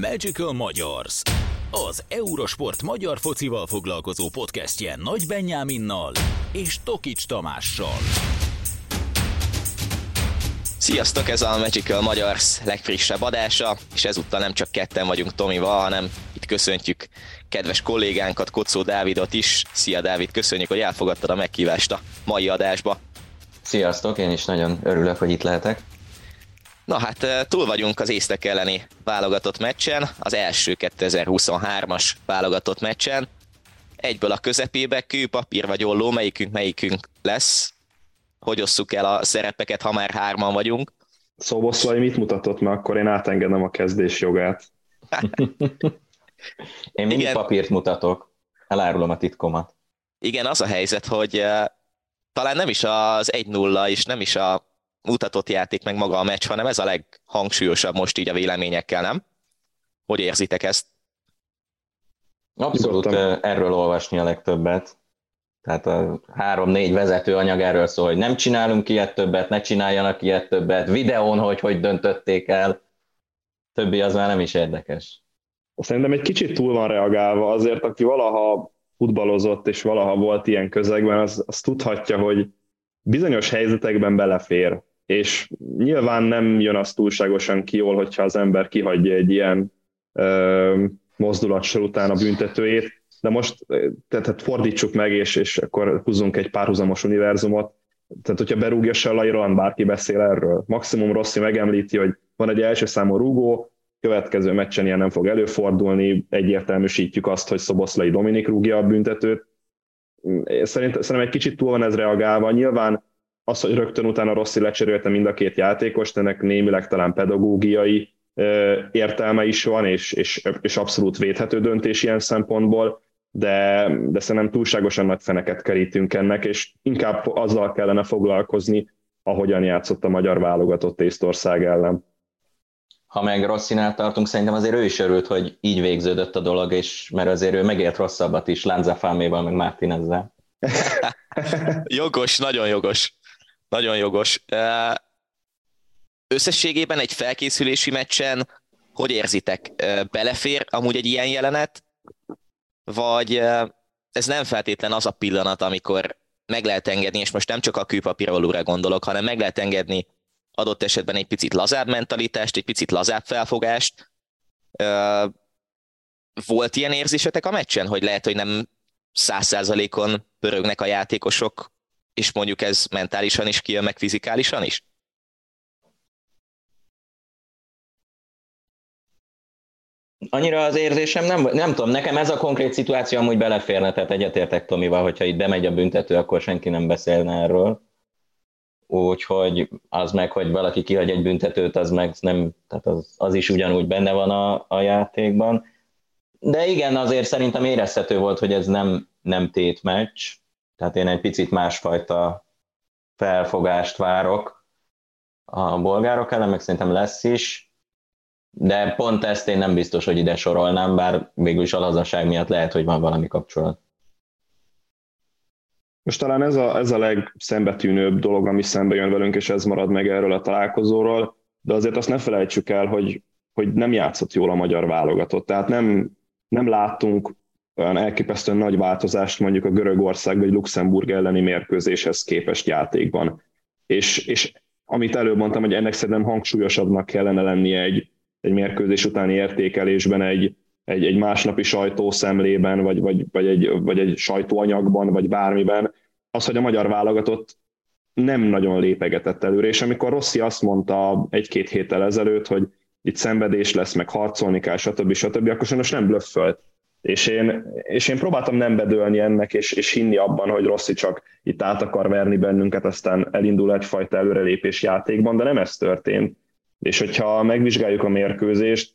Magical Magyars, az Eurosport magyar focival foglalkozó podcastje Nagy Benyáminnal és Tokics Tamással. Sziasztok, ez a Magical Magyars legfrissebb adása, és ezúttal nem csak ketten vagyunk Tomival, hanem itt köszöntjük kedves kollégánkat, Kocó Dávidot is. Szia Dávid, köszönjük, hogy elfogadtad a meghívást a mai adásba. Sziasztok, én is nagyon örülök, hogy itt lehetek. Na hát túl vagyunk az észtek elleni válogatott meccsen, az első 2023-as válogatott meccsen. Egyből a közepébe, kő, papír vagy olló, melyikünk melyikünk lesz. Hogy osszuk el a szerepeket, ha már hárman vagyunk? Szoboszlai mit mutatott, mert akkor én átengedem a kezdés jogát. én mindig Igen. papírt mutatok, elárulom a titkomat. Igen, az a helyzet, hogy talán nem is az 1-0 és nem is a mutatott játék, meg maga a meccs, hanem ez a leghangsúlyosabb most így a véleményekkel, nem? Hogy érzitek ezt? Abszolút erről olvasni a legtöbbet. Tehát a három-négy vezető anyag erről szól, hogy nem csinálunk ilyet többet, ne csináljanak ilyet többet, videón, hogy hogy döntötték el. Többi az már nem is érdekes. Szerintem egy kicsit túl van reagálva, azért aki valaha futballozott és valaha volt ilyen közegben, az, az tudhatja, hogy bizonyos helyzetekben belefér és nyilván nem jön az túlságosan ki jól, hogyha az ember kihagyja egy ilyen ö, mozdulatsor után a büntetőjét, de most tehát fordítsuk meg, és, és akkor húzzunk egy párhuzamos univerzumot, tehát hogyha berúgja se a bárki beszél erről. Maximum Rossi megemlíti, hogy van egy első számú rúgó, következő meccsen ilyen nem fog előfordulni, egyértelműsítjük azt, hogy Szoboszlai Dominik rúgja a büntetőt. Szerint, szerintem egy kicsit túl van ez reagálva. Nyilván az, hogy rögtön utána Rossi lecserélte mind a két játékost, ennek némileg talán pedagógiai értelme is van, és, és, és abszolút védhető döntés ilyen szempontból, de, de szerintem túlságosan nagy feneket kerítünk ennek, és inkább azzal kellene foglalkozni, ahogyan játszott a magyar válogatott Észtország ellen. Ha meg Rosszinál tartunk, szerintem azért ő is örült, hogy így végződött a dolog, és mert azért ő megért rosszabbat is Lánza Fáméval, meg Mártinezzel. jogos, nagyon jogos. Nagyon jogos. Összességében egy felkészülési meccsen hogy érzitek? Belefér amúgy egy ilyen jelenet? Vagy ez nem feltétlen az a pillanat, amikor meg lehet engedni, és most nem csak a kőpapírolóra gondolok, hanem meg lehet engedni adott esetben egy picit lazább mentalitást, egy picit lazább felfogást. Volt ilyen érzésetek a meccsen, hogy lehet, hogy nem száz százalékon pörögnek a játékosok és mondjuk ez mentálisan is kijön, meg fizikálisan is? Annyira az érzésem nem, nem tudom, nekem ez a konkrét szituáció amúgy beleférne, tehát egyetértek Tomival, hogyha itt bemegy a büntető, akkor senki nem beszélne erről. Úgyhogy az meg, hogy valaki kihagy egy büntetőt, az meg nem, tehát az, az is ugyanúgy benne van a, a játékban. De igen, azért szerintem érezhető volt, hogy ez nem, nem tétmeccs, tehát én egy picit másfajta felfogást várok a bolgárok ellen, meg szerintem lesz is, de pont ezt én nem biztos, hogy ide sorolnám, bár végül is a lazaság miatt lehet, hogy van valami kapcsolat. Most talán ez a, ez a legszembetűnőbb dolog, ami szembe jön velünk, és ez marad meg erről a találkozóról, de azért azt ne felejtsük el, hogy, hogy nem játszott jól a magyar válogatott. Tehát nem, nem láttunk olyan elképesztően nagy változást mondjuk a Görögország vagy Luxemburg elleni mérkőzéshez képest játékban. És, és amit előbb mondtam, hogy ennek szerintem hangsúlyosabbnak kellene lennie egy, egy mérkőzés utáni értékelésben, egy, egy, egy másnapi sajtószemlében, vagy, vagy, vagy, egy, vagy egy sajtóanyagban, vagy bármiben, az, hogy a magyar válogatott nem nagyon lépegetett előre, és amikor Rossi azt mondta egy-két héttel ezelőtt, hogy itt szenvedés lesz, meg harcolni kell, stb. stb., akkor sajnos nem blöffölt. És én, és én próbáltam nem bedőlni ennek, és, és hinni abban, hogy Rossi csak itt át akar verni bennünket, aztán elindul egyfajta előrelépés játékban, de nem ez történt. És hogyha megvizsgáljuk a mérkőzést,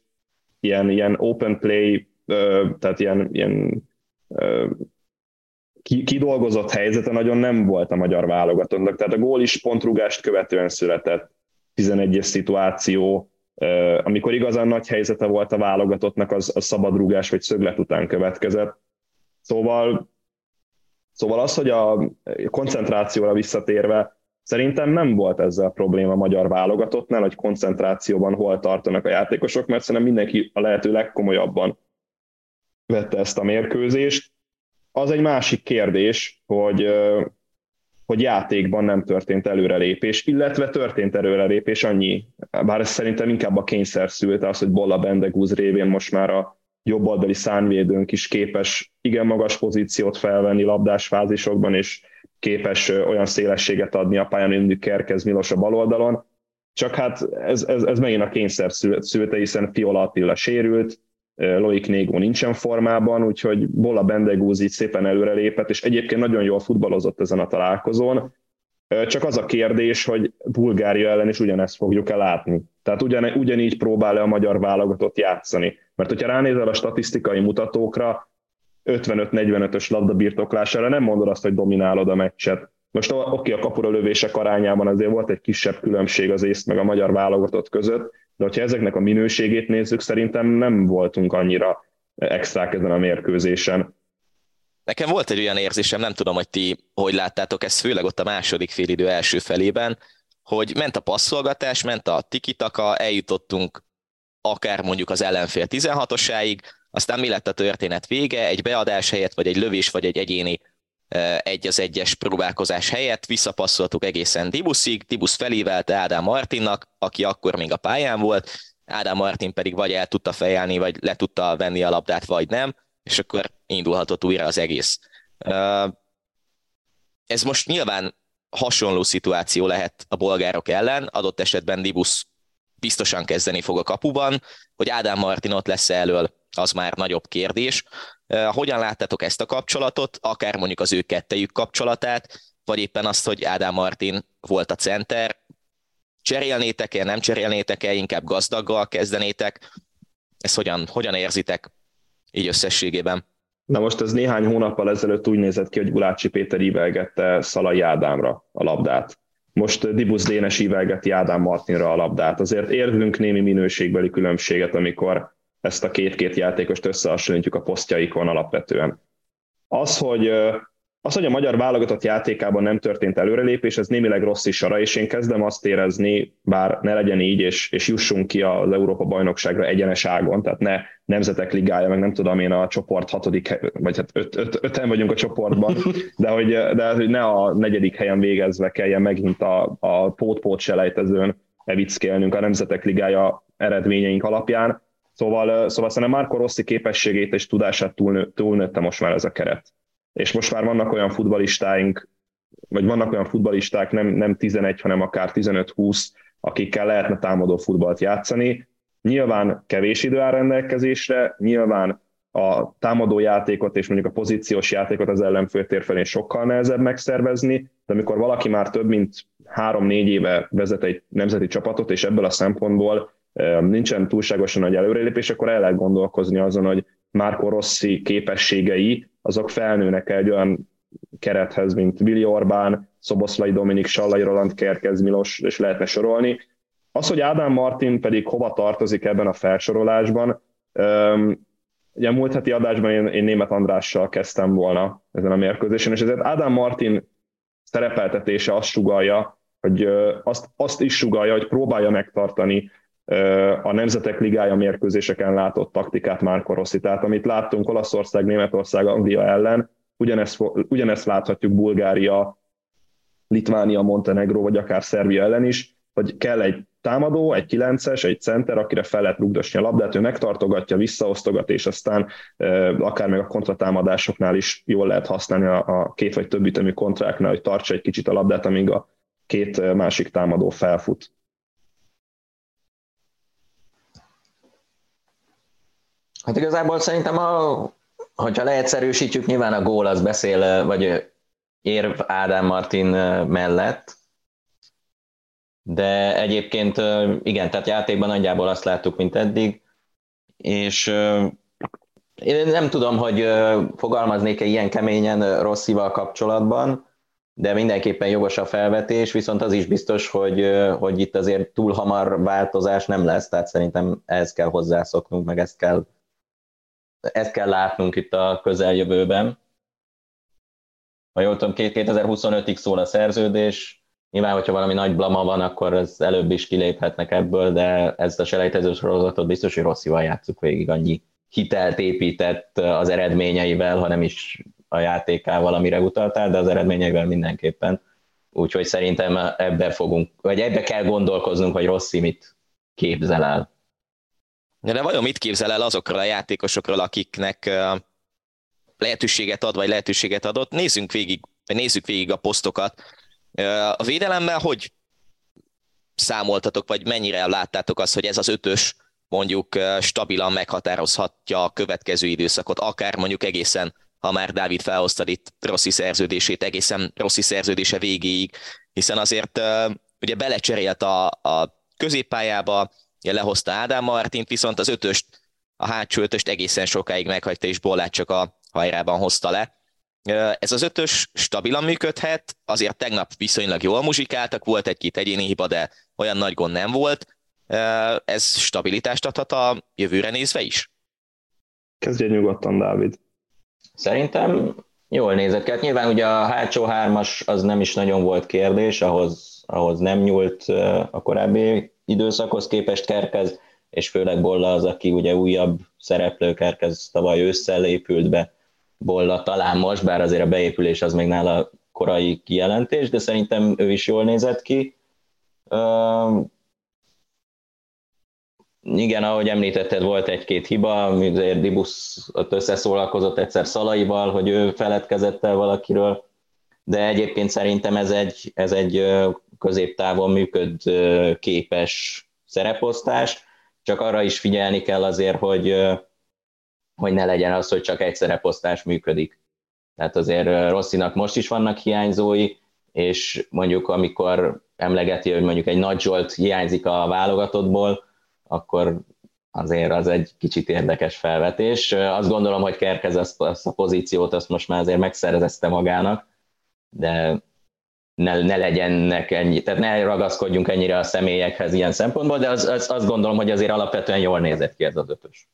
ilyen, ilyen open play, tehát ilyen, ilyen kidolgozott helyzete nagyon nem volt a magyar válogatottnak. Tehát a gól is pontrúgást követően született, 11-es szituáció, amikor igazán nagy helyzete volt a válogatottnak, az, a szabadrúgás vagy szöglet után következett. Szóval, szóval az, hogy a koncentrációra visszatérve, Szerintem nem volt ezzel probléma a magyar válogatottnál, hogy koncentrációban hol tartanak a játékosok, mert szerintem mindenki a lehető legkomolyabban vette ezt a mérkőzést. Az egy másik kérdés, hogy, hogy játékban nem történt előrelépés, illetve történt előrelépés annyi, bár ez szerintem inkább a kényszer szülte az, hogy Bolla Bendegúz révén most már a jobboldali szánvédőnk is képes igen magas pozíciót felvenni labdás fázisokban, és képes olyan szélességet adni a pályán, mint Kerkez Milos a baloldalon. Csak hát ez, ez, ez megint a kényszer szülte, hiszen Fiola Attila sérült, Loik Négó nincsen formában, úgyhogy Bola Bendegúz így szépen előrelépett, és egyébként nagyon jól futballozott ezen a találkozón. Csak az a kérdés, hogy Bulgária ellen is ugyanezt fogjuk-e látni. Tehát ugyan, ugyanígy próbál-e a magyar válogatott játszani. Mert hogyha ránézel a statisztikai mutatókra, 55-45-ös labdabirtoklására nem mondod azt, hogy dominálod a meccset. Most oké, a kapura lövések arányában azért volt egy kisebb különbség az észt meg a magyar válogatott között, de hogyha ezeknek a minőségét nézzük, szerintem nem voltunk annyira extrák ezen a mérkőzésen. Nekem volt egy olyan érzésem, nem tudom, hogy ti hogy láttátok ezt, főleg ott a második félidő első felében, hogy ment a passzolgatás, ment a tikitaka, eljutottunk akár mondjuk az ellenfél 16-osáig, aztán mi lett a történet vége, egy beadás helyett, vagy egy lövés, vagy egy egyéni egy az egyes próbálkozás helyett. Visszapasszoltuk egészen Dibuszig, Dibusz felévelte Ádám Martinnak, aki akkor még a pályán volt, Ádám Martin pedig vagy el tudta fejelni, vagy le tudta venni a labdát, vagy nem, és akkor indulhatott újra az egész. Ez most nyilván hasonló szituáció lehet a bolgárok ellen, adott esetben Dibusz biztosan kezdeni fog a kapuban, hogy Ádám Martin ott lesz elől, az már nagyobb kérdés. Hogyan láttátok ezt a kapcsolatot, akár mondjuk az ő kettejük kapcsolatát, vagy éppen azt, hogy Ádám Martin volt a center, cserélnétek-e, nem cserélnétek-e, inkább gazdaggal kezdenétek? Ezt hogyan, hogyan érzitek így összességében? Na most ez néhány hónappal ezelőtt úgy nézett ki, hogy Gulácsi Péter ívelgette Szalai Ádámra a labdát. Most Dibusz Dénes ívelgeti Ádám Martinra a labdát. Azért érzünk némi minőségbeli különbséget, amikor ezt a két-két játékost összehasonlítjuk a posztjaikon alapvetően. Az, hogy az, hogy a magyar válogatott játékában nem történt előrelépés, ez némileg rossz is arra, és én kezdem azt érezni, bár ne legyen így, és, és jussunk ki az Európa bajnokságra egyenes ágon, tehát ne nemzetek ligája, meg nem tudom én a csoport hatodik, vagy hát öt, öt, öten vagyunk a csoportban, de hogy, de hogy ne a negyedik helyen végezve kelljen megint a, a pót-pót selejtezőn evickélnünk a nemzetek ligája eredményeink alapján, Szóval, szóval szerintem Marco Rossi képességét és tudását túlnő, túlnőtte most már ez a keret. És most már vannak olyan futbalistáink, vagy vannak olyan futbalisták, nem, nem 11, hanem akár 15-20, akikkel lehetne támadó futballt játszani. Nyilván kevés idő áll rendelkezésre, nyilván a támadó játékot és mondjuk a pozíciós játékot az ellenfél felé sokkal nehezebb megszervezni, de amikor valaki már több mint három-négy éve vezet egy nemzeti csapatot, és ebből a szempontból nincsen túlságosan nagy előrelépés, akkor el lehet gondolkozni azon, hogy Marco Rossi képességei, azok felnőnek egy olyan kerethez, mint Vili Orbán, Szoboszlai Dominik, Sallai Roland Kerkez, Milos, és lehetne sorolni. Az, hogy Ádám Martin pedig hova tartozik ebben a felsorolásban, ugye múlt heti adásban én, én német Andrással kezdtem volna ezen a mérkőzésen, és ezért Ádám Martin szerepeltetése azt sugalja, hogy azt, azt is sugalja, hogy próbálja megtartani a Nemzetek Ligája mérkőzéseken látott taktikát Márko Rossi. Tehát amit láttunk Olaszország, Németország, Anglia ellen, ugyanezt, ugyanezt láthatjuk Bulgária, Litvánia, Montenegro, vagy akár Szerbia ellen is, hogy kell egy támadó, egy kilences, egy center, akire fel lehet rugdosni a labdát, ő megtartogatja, visszaosztogat, és aztán akár meg a kontratámadásoknál is jól lehet használni a, a két vagy több ütemű kontráknál, hogy tartsa egy kicsit a labdát, amíg a két másik támadó felfut. Hát igazából szerintem, a, hogyha leegyszerűsítjük, nyilván a gól az beszél, vagy érv Ádám Martin mellett, de egyébként igen, tehát játékban nagyjából azt láttuk, mint eddig, és én nem tudom, hogy fogalmaznék-e ilyen keményen Rosszival kapcsolatban, de mindenképpen jogos a felvetés, viszont az is biztos, hogy, hogy itt azért túl hamar változás nem lesz, tehát szerintem ehhez kell hozzászoknunk, meg ezt kell ezt kell látnunk itt a közeljövőben. Ha jól tudom, 2025-ig szól a szerződés, Nyilván, hogyha valami nagy blama van, akkor ez előbb is kiléphetnek ebből, de ezt a selejtező sorozatot biztos, hogy Rosszival játszuk végig, annyi hitelt épített az eredményeivel, hanem is a játékával, amire utaltál, de az eredményeivel mindenképpen. Úgyhogy szerintem ebbe fogunk, vagy ebbe kell gondolkoznunk, hogy Rossi mit képzel el. De, vajon mit képzel el azokról a játékosokról, akiknek lehetőséget ad, vagy lehetőséget adott? Nézzünk végig, nézzük végig a posztokat. A védelemben hogy számoltatok, vagy mennyire láttátok azt, hogy ez az ötös mondjuk stabilan meghatározhatja a következő időszakot, akár mondjuk egészen, ha már Dávid felhoztad itt Rossi szerződését, egészen Rossi szerződése végéig, hiszen azért ugye belecserélt a, a középpályába, ugye lehozta Ádám Martint, viszont az ötöst, a hátsó ötöst egészen sokáig meghagyta, és Bollát csak a hajrában hozta le. Ez az ötös stabilan működhet, azért tegnap viszonylag jól muzsikáltak, volt egy-két egyéni hiba, de olyan nagy gond nem volt. Ez stabilitást adhat a jövőre nézve is? Kezdje nyugodtan, Dávid. Szerintem jól nézett ki. Hát nyilván ugye a hátsó hármas az nem is nagyon volt kérdés, ahhoz, ahhoz nem nyúlt a korábbi időszakhoz képest Kerkez, és főleg Bolla az, aki ugye újabb szereplő Kerkez tavaly ősszel épült be, Bolla talán most, bár azért a beépülés az még nála korai kijelentés, de szerintem ő is jól nézett ki. Uh, igen, ahogy említetted, volt egy-két hiba, azért Dibus ott összeszólalkozott egyszer Szalaival, hogy ő feledkezett el valakiről, de egyébként szerintem ez egy, ez egy középtávon működ képes szereposztás, csak arra is figyelni kell azért, hogy, hogy ne legyen az, hogy csak egy szereposztás működik. Tehát azért Rosszinak most is vannak hiányzói, és mondjuk amikor emlegeti, hogy mondjuk egy Nagy Zsolt hiányzik a válogatottból, akkor azért az egy kicsit érdekes felvetés. Azt gondolom, hogy Kerkez azt, azt a pozíciót azt most már azért megszerezte magának, de ne, ne legyenek ennyi, tehát ne ragaszkodjunk ennyire a személyekhez ilyen szempontból, de az, az, azt gondolom, hogy azért alapvetően jól nézett ki ez az ötös.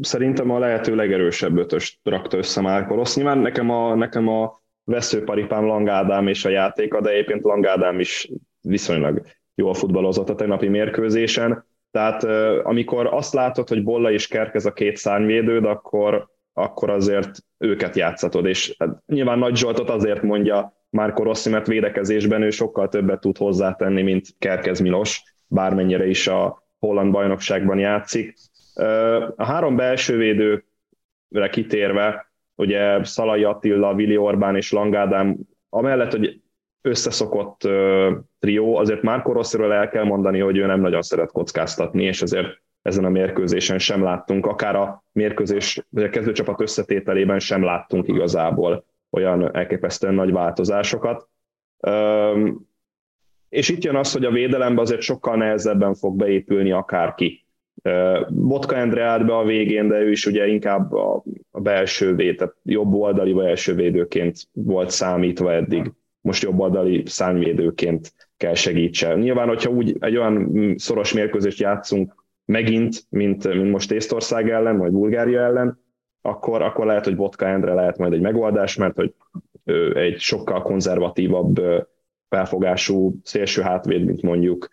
Szerintem a lehető legerősebb ötös rakta össze Rossz. Nyilván nekem a, nekem a veszőparipám Langádám és a játéka, de egyébként Langádám is viszonylag jól futballozott a tegnapi mérkőzésen. Tehát amikor azt látod, hogy Bolla és Kerkez a két szárnyvédőd, akkor, akkor azért őket játszatod, és hát nyilván Nagy Zsoltot azért mondja Márko Rossi, mert védekezésben ő sokkal többet tud hozzátenni, mint Kerkez Milos, bármennyire is a holland bajnokságban játszik. A három belső védőre kitérve, ugye Szalai Attila, Vili Orbán és Langádám, amellett, hogy összeszokott uh, trió, azért Márko Rossziról el kell mondani, hogy ő nem nagyon szeret kockáztatni, és ezért ezen a mérkőzésen sem láttunk, akár a mérkőzés, vagy a kezdőcsapat összetételében sem láttunk igazából olyan elképesztően nagy változásokat. És itt jön az, hogy a védelembe azért sokkal nehezebben fog beépülni akárki. Botka Endre állt be a végén, de ő is ugye inkább a, belső véd, tehát jobb oldali belső védőként volt számítva eddig most jobb oldali szárnyvédőként kell segítsen. Nyilván, hogyha úgy egy olyan szoros mérkőzést játszunk megint, mint, mint most Észtország ellen, vagy Bulgária ellen, akkor, akkor lehet, hogy Botka Endre lehet majd egy megoldás, mert hogy egy sokkal konzervatívabb felfogású szélső hátvéd, mint mondjuk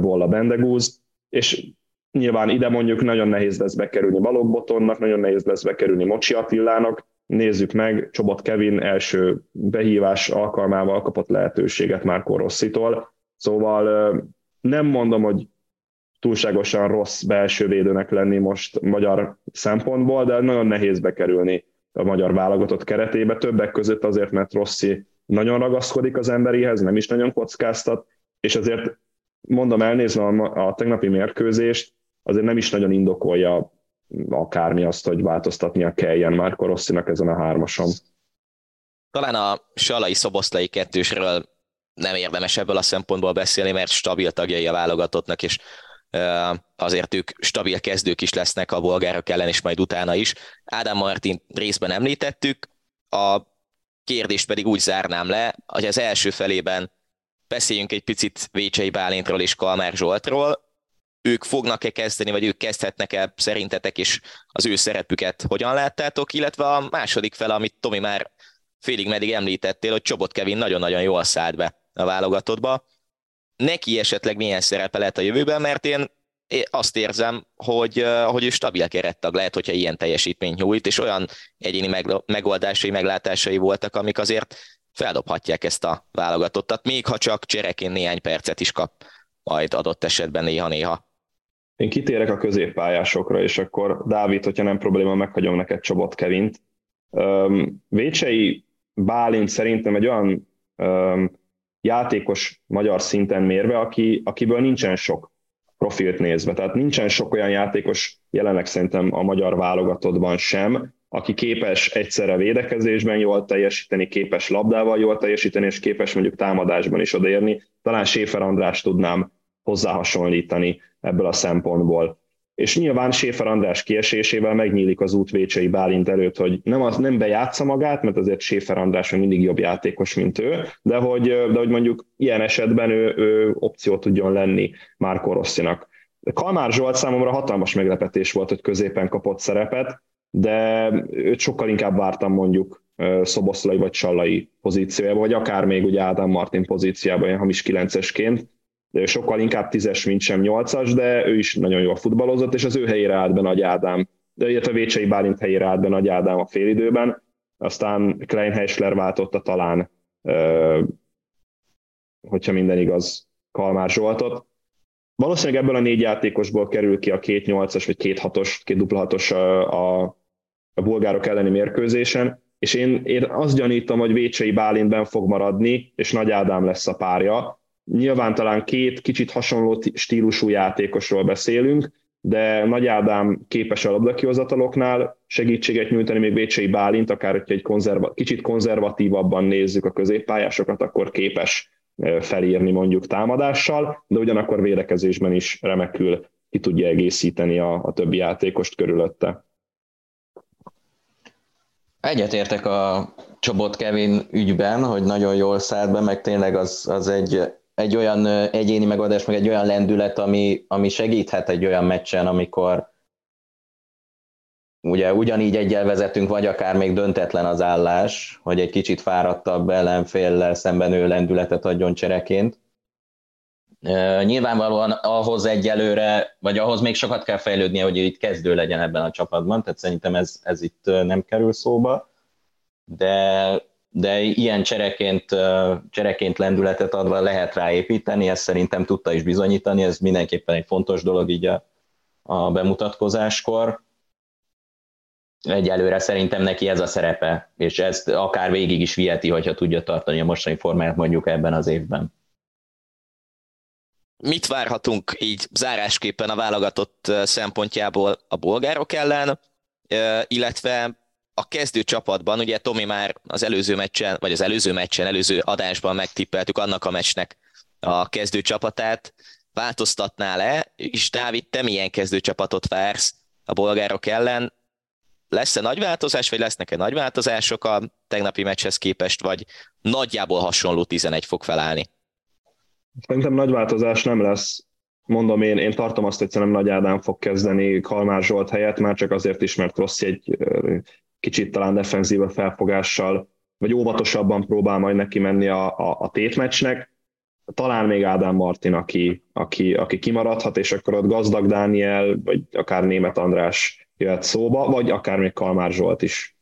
Bolla Bendegúz, és nyilván ide mondjuk nagyon nehéz lesz bekerülni Balogh Botonnak, nagyon nehéz lesz bekerülni Mocsi Attilának, nézzük meg, Csobot Kevin első behívás alkalmával kapott lehetőséget már Rosszitól, szóval nem mondom, hogy túlságosan rossz belső védőnek lenni most magyar szempontból, de nagyon nehéz bekerülni a magyar válogatott keretébe, többek között azért, mert Rossi nagyon ragaszkodik az emberihez, nem is nagyon kockáztat, és azért mondom elnézve a, a tegnapi mérkőzést, azért nem is nagyon indokolja akármi azt, hogy változtatnia kelljen már Rosszinak ezen a hármason. Talán a Salai Szoboszlai kettősről nem érdemes ebből a szempontból beszélni, mert stabil tagjai a válogatottnak, és azért ők stabil kezdők is lesznek a bolgárok ellen, és majd utána is. Ádám Martin részben említettük, a kérdést pedig úgy zárnám le, hogy az első felében beszéljünk egy picit Vécsei Bálintról és Kalmár Zsoltról, ők fognak-e kezdeni, vagy ők kezdhetnek-e szerintetek, és az ő szerepüket hogyan láttátok, illetve a második fele, amit Tomi már félig meddig említettél, hogy Csobot Kevin nagyon-nagyon jól szállt be a válogatottba. Neki esetleg milyen szerepe lehet a jövőben, mert én azt érzem, hogy, hogy ő stabil kerettag lehet, hogyha ilyen teljesítmény nyújt, és olyan egyéni megoldásai, meglátásai voltak, amik azért feldobhatják ezt a válogatottat, még ha csak csereként néhány percet is kap majd adott esetben néha-néha. Én kitérek a középpályásokra, és akkor Dávid, hogyha nem probléma, meghagyom neked Csobot Kevint. Vécsei Bálint szerintem egy olyan játékos magyar szinten mérve, aki, akiből nincsen sok profilt nézve. Tehát nincsen sok olyan játékos jelenleg szerintem a magyar válogatottban sem, aki képes egyszerre védekezésben jól teljesíteni, képes labdával jól teljesíteni, és képes mondjuk támadásban is odaérni. Talán Séfer András tudnám hozzáhasonlítani ebből a szempontból. És nyilván Séfer András kiesésével megnyílik az út Vécsei Bálint előtt, hogy nem, az, nem bejátsza magát, mert azért Séfer András mindig jobb játékos, mint ő, de hogy, de hogy mondjuk ilyen esetben ő, ő opció tudjon lenni Márko Rosszinak. Kalmár Zsolt számomra hatalmas meglepetés volt, hogy középen kapott szerepet, de őt sokkal inkább vártam mondjuk Szoboszlai vagy Sallai pozíciójában, vagy akár még ugye Ádám Martin pozíciában, ilyen hamis kilencesként, sokkal inkább tízes, mint sem nyolcas, de ő is nagyon jól futballozott, és az ő helyére állt be Nagy Ádám, de illetve Vécsei Bálint helyére állt be Nagy Ádám a félidőben, aztán Klein Heisler váltotta talán, hogyha minden igaz, Kalmár Zsoltot. Valószínűleg ebből a négy játékosból kerül ki a két nyolcas, vagy két hatos, két dupla hatos a, a, bulgárok elleni mérkőzésen, és én, én azt gyanítom, hogy Vécsei Bálintben fog maradni, és Nagy Ádám lesz a párja, Nyilván talán két kicsit hasonló stílusú játékosról beszélünk, de Nagy Ádám képes a labdakihozataloknál segítséget nyújtani, még Bécsei Bálint, akár hogyha egy konzerva, kicsit konzervatívabban nézzük a középpályásokat, akkor képes felírni mondjuk támadással, de ugyanakkor védekezésben is remekül ki tudja egészíteni a, a többi játékost körülötte. Egyetértek a Csobot Kevin ügyben, hogy nagyon jól szállt be, meg tényleg az, az egy egy olyan egyéni megoldás, meg egy olyan lendület, ami, ami segíthet egy olyan meccsen, amikor ugye ugyanígy egyel vezetünk, vagy akár még döntetlen az állás, hogy egy kicsit fáradtabb ellenféllel szemben ő lendületet adjon csereként. Nyilvánvalóan ahhoz egyelőre, vagy ahhoz még sokat kell fejlődnie, hogy itt kezdő legyen ebben a csapatban, tehát szerintem ez, ez itt nem kerül szóba, de de ilyen csereként, csereként lendületet adva lehet ráépíteni, ezt szerintem tudta is bizonyítani, ez mindenképpen egy fontos dolog így a, a bemutatkozáskor. Egyelőre szerintem neki ez a szerepe, és ezt akár végig is viheti, hogyha tudja tartani a mostani formáját mondjuk ebben az évben. Mit várhatunk így zárásképpen a válogatott szempontjából a bolgárok ellen, illetve a kezdő csapatban, ugye Tomi már az előző meccsen, vagy az előző meccsen, előző adásban megtippeltük annak a meccsnek a kezdő csapatát, változtatnál le, és Dávid, te milyen kezdő csapatot vársz a bolgárok ellen? Lesz-e nagy változás, vagy lesznek-e nagy változások a tegnapi meccshez képest, vagy nagyjából hasonló 11 fog felállni? Szerintem nagy változás nem lesz. Mondom, én, én tartom azt, hogy szerintem Nagy Ádám fog kezdeni Kalmár Zsolt helyett, már csak azért is, mert Rossi egy kicsit talán defenzív felfogással, vagy óvatosabban próbál majd neki menni a, a, a tétmecsnek. Talán még Ádám Martin, aki, aki, aki kimaradhat, és akkor ott Gazdag Dániel, vagy akár Német András jöhet szóba, vagy akár még Kalmár Zsolt is.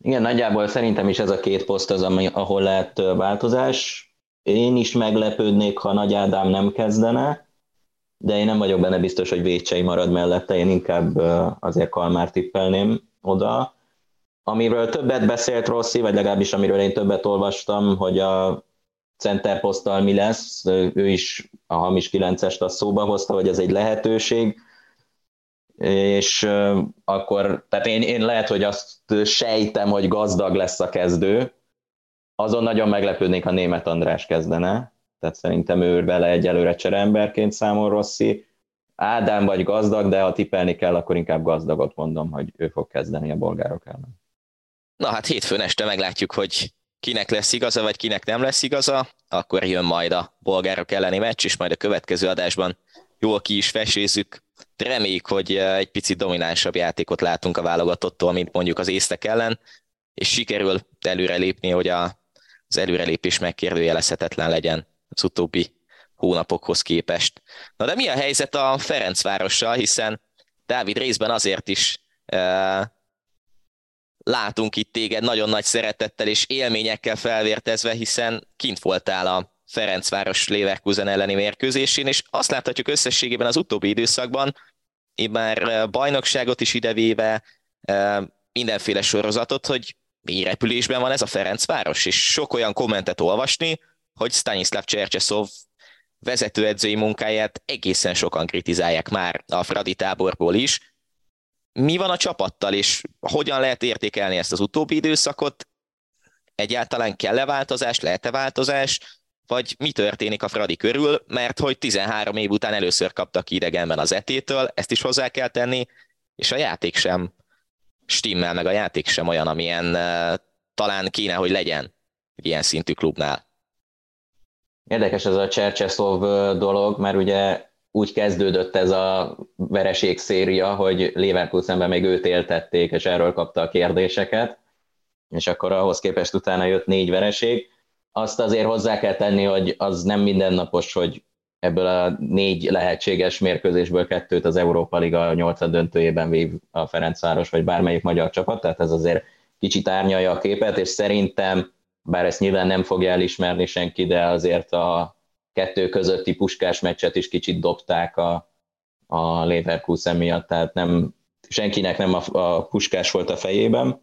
Igen, nagyjából szerintem is ez a két poszt az, ami, ahol lehet változás. Én is meglepődnék, ha Nagy Ádám nem kezdene, de én nem vagyok benne biztos, hogy Vécsei marad mellette, én inkább azért Kalmár tippelném oda. Amiről többet beszélt Rossi, vagy legalábbis amiről én többet olvastam, hogy a center poszttal mi lesz, ő is a hamis 9-est a szóba hozta, hogy ez egy lehetőség, és akkor, tehát én, én lehet, hogy azt sejtem, hogy gazdag lesz a kezdő, azon nagyon meglepődnék, ha német András kezdene, tehát szerintem ő vele egyelőre cseremberként számol Rossi. Ádám vagy gazdag, de ha tippelni kell, akkor inkább gazdagot mondom, hogy ő fog kezdeni a bolgárok ellen. Na hát hétfőn este meglátjuk, hogy kinek lesz igaza, vagy kinek nem lesz igaza, akkor jön majd a bolgárok elleni meccs, és majd a következő adásban jól ki is fesézzük. Reméljük, hogy eh, egy picit dominánsabb játékot látunk a válogatottól, mint mondjuk az észtek ellen, és sikerül előre lépni, hogy a az előrelépés megkérdőjelezhetetlen legyen az utóbbi hónapokhoz képest. Na de mi a helyzet a Ferencvárossal, hiszen Dávid részben azért is e, látunk itt téged nagyon nagy szeretettel és élményekkel felvértezve, hiszen kint voltál a Ferencváros Leverkusen elleni mérkőzésén, és azt láthatjuk összességében az utóbbi időszakban, már bajnokságot is idevéve, mindenféle sorozatot, hogy mi repülésben van ez a Ferencváros, és sok olyan kommentet olvasni, hogy Stanislav Csercseszov vezetőedzői munkáját egészen sokan kritizálják már a Fradi táborból is. Mi van a csapattal, és hogyan lehet értékelni ezt az utóbbi időszakot? Egyáltalán kell-e változás, lehet-e változás, vagy mi történik a Fradi körül, mert hogy 13 év után először kaptak idegenben az etétől, ezt is hozzá kell tenni, és a játék sem stimmel, meg a játék sem olyan, amilyen uh, talán kéne, hogy legyen egy ilyen szintű klubnál. Érdekes ez a Csercseszov dolog, mert ugye úgy kezdődött ez a vereség széria, hogy Leverkusenben még őt éltették, és erről kapta a kérdéseket, és akkor ahhoz képest utána jött négy vereség. Azt azért hozzá kell tenni, hogy az nem mindennapos, hogy ebből a négy lehetséges mérkőzésből kettőt az Európa Liga nyolcad döntőjében vív a Ferencváros, vagy bármelyik magyar csapat, tehát ez azért kicsit árnyalja a képet, és szerintem bár ezt nyilván nem fogja elismerni senki, de azért a kettő közötti puskás meccset is kicsit dobták a, a Leverkusen miatt, tehát nem, senkinek nem a, a puskás volt a fejében.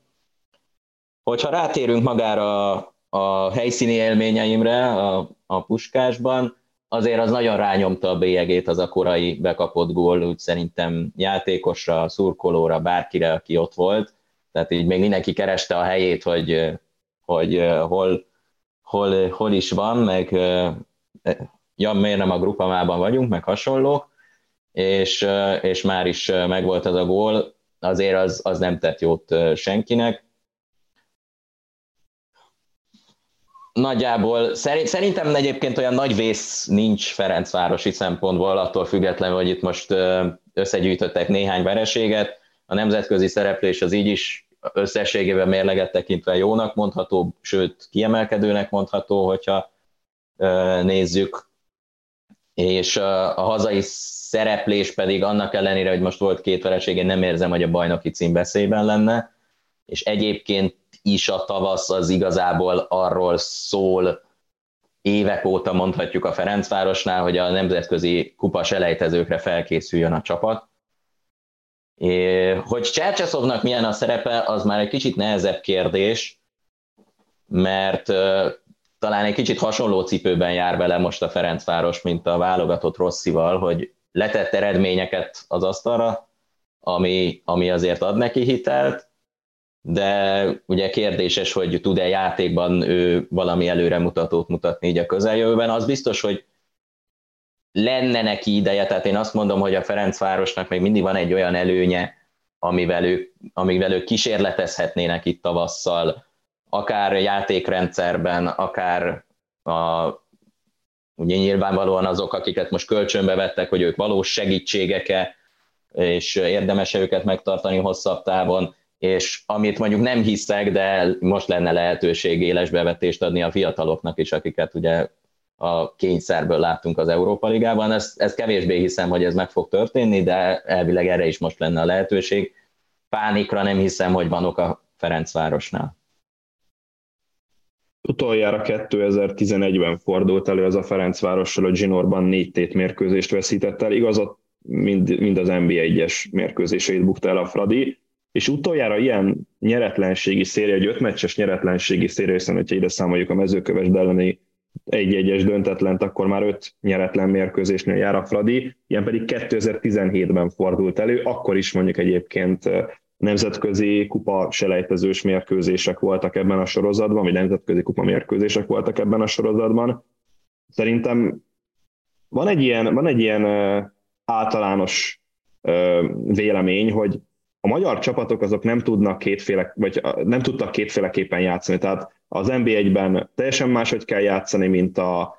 Hogyha rátérünk magára a, a helyszíni élményeimre a, a puskásban, azért az nagyon rányomta a bélyegét az a korai bekapott gól, úgy szerintem játékosra, szurkolóra, bárkire, aki ott volt. Tehát így még mindenki kereste a helyét, hogy hogy hol, hol, hol is van, meg ja, miért nem a grupamában vagyunk, meg hasonló, és, és már is megvolt az a gól, azért az, az nem tett jót senkinek. Nagyjából szerintem egyébként olyan nagy vész nincs Ferencvárosi szempontból, attól függetlenül, hogy itt most összegyűjtöttek néhány vereséget. A nemzetközi szereplés az így is összességében mérleget tekintve jónak mondható, sőt kiemelkedőnek mondható, hogyha nézzük, és a hazai szereplés pedig annak ellenére, hogy most volt két vereség, én nem érzem, hogy a bajnoki cím veszélyben lenne, és egyébként is a tavasz az igazából arról szól, évek óta mondhatjuk a Ferencvárosnál, hogy a nemzetközi kupa selejtezőkre felkészüljön a csapat, hogy Csercseszovnak milyen a szerepe, az már egy kicsit nehezebb kérdés, mert talán egy kicsit hasonló cipőben jár bele most a Ferencváros, mint a válogatott Rosszival, hogy letett eredményeket az asztalra, ami, ami azért ad neki hitelt, de ugye kérdéses, hogy tud-e játékban ő valami előremutatót mutatni így a közeljövőben. Az biztos, hogy lenne neki ideje, tehát én azt mondom, hogy a Ferencvárosnak még mindig van egy olyan előnye, amivel ők, amivel ők kísérletezhetnének itt tavasszal, akár játékrendszerben, akár a, ugye nyilvánvalóan azok, akiket most kölcsönbe vettek, hogy ők valós segítségeke, és érdemes őket megtartani hosszabb távon, és amit mondjuk nem hiszek, de most lenne lehetőség éles bevetést adni a fiataloknak is, akiket ugye a kényszerből láttunk az Európa Ligában. Ez, ez kevésbé hiszem, hogy ez meg fog történni, de elvileg erre is most lenne a lehetőség. Pánikra nem hiszem, hogy vanok a Ferencvárosnál. Utoljára 2011-ben fordult elő az a Ferencvárossal, hogy Zsinorban négy tét mérkőzést veszített el. Igazat mind, mind az NB1-es mérkőzéseit bukta el a Fradi, és utoljára ilyen nyeretlenségi széria, egy ötmeccses nyeretlenségi széria, hiszen hogyha ide számoljuk a mezőköves elleni egy-egyes döntetlent, akkor már öt nyeretlen mérkőzésnél jár a Fradi, ilyen pedig 2017-ben fordult elő, akkor is mondjuk egyébként nemzetközi kupa selejtezős mérkőzések voltak ebben a sorozatban, vagy nemzetközi kupa mérkőzések voltak ebben a sorozatban. Szerintem van egy ilyen, van egy ilyen általános vélemény, hogy a magyar csapatok azok nem tudnak kétféle, vagy nem tudtak kétféleképpen játszani. Tehát az NB1-ben teljesen máshogy kell játszani, mint a,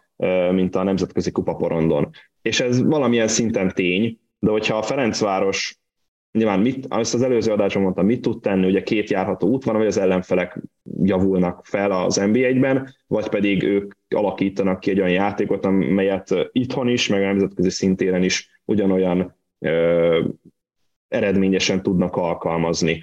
mint a nemzetközi kupaporondon. És ez valamilyen szinten tény, de hogyha a Ferencváros nyilván mit, azt az előző adásban mondtam, mit tud tenni, ugye két járható út van, vagy az ellenfelek javulnak fel az NBA-ben, vagy pedig ők alakítanak ki egy olyan játékot, amelyet itthon is, meg a nemzetközi szintéren is ugyanolyan eredményesen tudnak alkalmazni.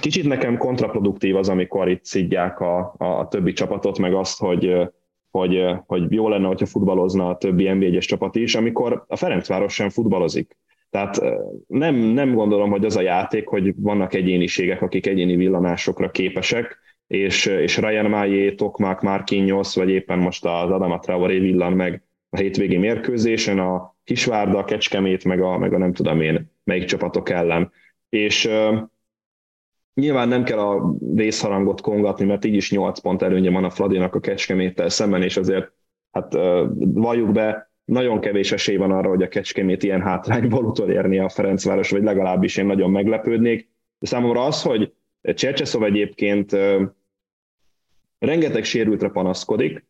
Kicsit nekem kontraproduktív az, amikor itt szidják a, a többi csapatot, meg azt, hogy hogy, hogy jó lenne, hogyha futballozna a többi NB1-es csapat is, amikor a Ferencváros sem futballozik. Tehát nem, nem gondolom, hogy az a játék, hogy vannak egyéniségek, akik egyéni villanásokra képesek, és, és Ryan Májé, Tokmák, Marquinhos, vagy éppen most az Adama Traoré villan meg a hétvégi mérkőzésen, a Kisvárda, a Kecskemét, meg a, meg a nem tudom én melyik csapatok ellen. És uh, nyilván nem kell a vészharangot kongatni, mert így is 8 pont előnye van a Fradinak a Kecskeméttel szemben, és azért hát uh, valljuk be, nagyon kevés esély van arra, hogy a Kecskemét ilyen hátrányból utolérni a Ferencváros, vagy legalábbis én nagyon meglepődnék. De számomra az, hogy Csercseszov egyébként rengeteg sérültre panaszkodik,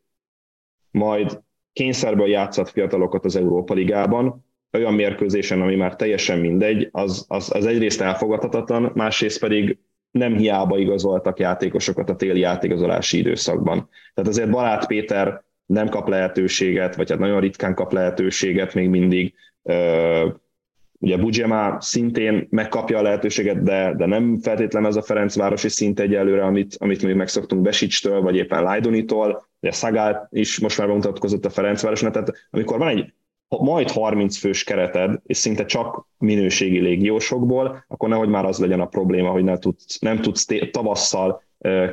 majd kényszerből játszat fiatalokat az Európa Ligában, olyan mérkőzésen, ami már teljesen mindegy, az, az, az egyrészt elfogadhatatlan, másrészt pedig nem hiába igazoltak játékosokat a téli játékozolási időszakban. Tehát azért Barát Péter nem kap lehetőséget, vagy hát nagyon ritkán kap lehetőséget még mindig. Ugye Bugyema szintén megkapja a lehetőséget, de, de nem feltétlen az a Ferencvárosi szint egyelőre, amit, amit még megszoktunk Besicstől, vagy éppen Lajdonitól, ugye Szagál is most már bemutatkozott a Ferencvárosnak, tehát amikor van egy majd 30 fős kereted, és szinte csak minőségi légiósokból, akkor nehogy már az legyen a probléma, hogy nem tudsz, nem tudsz tavasszal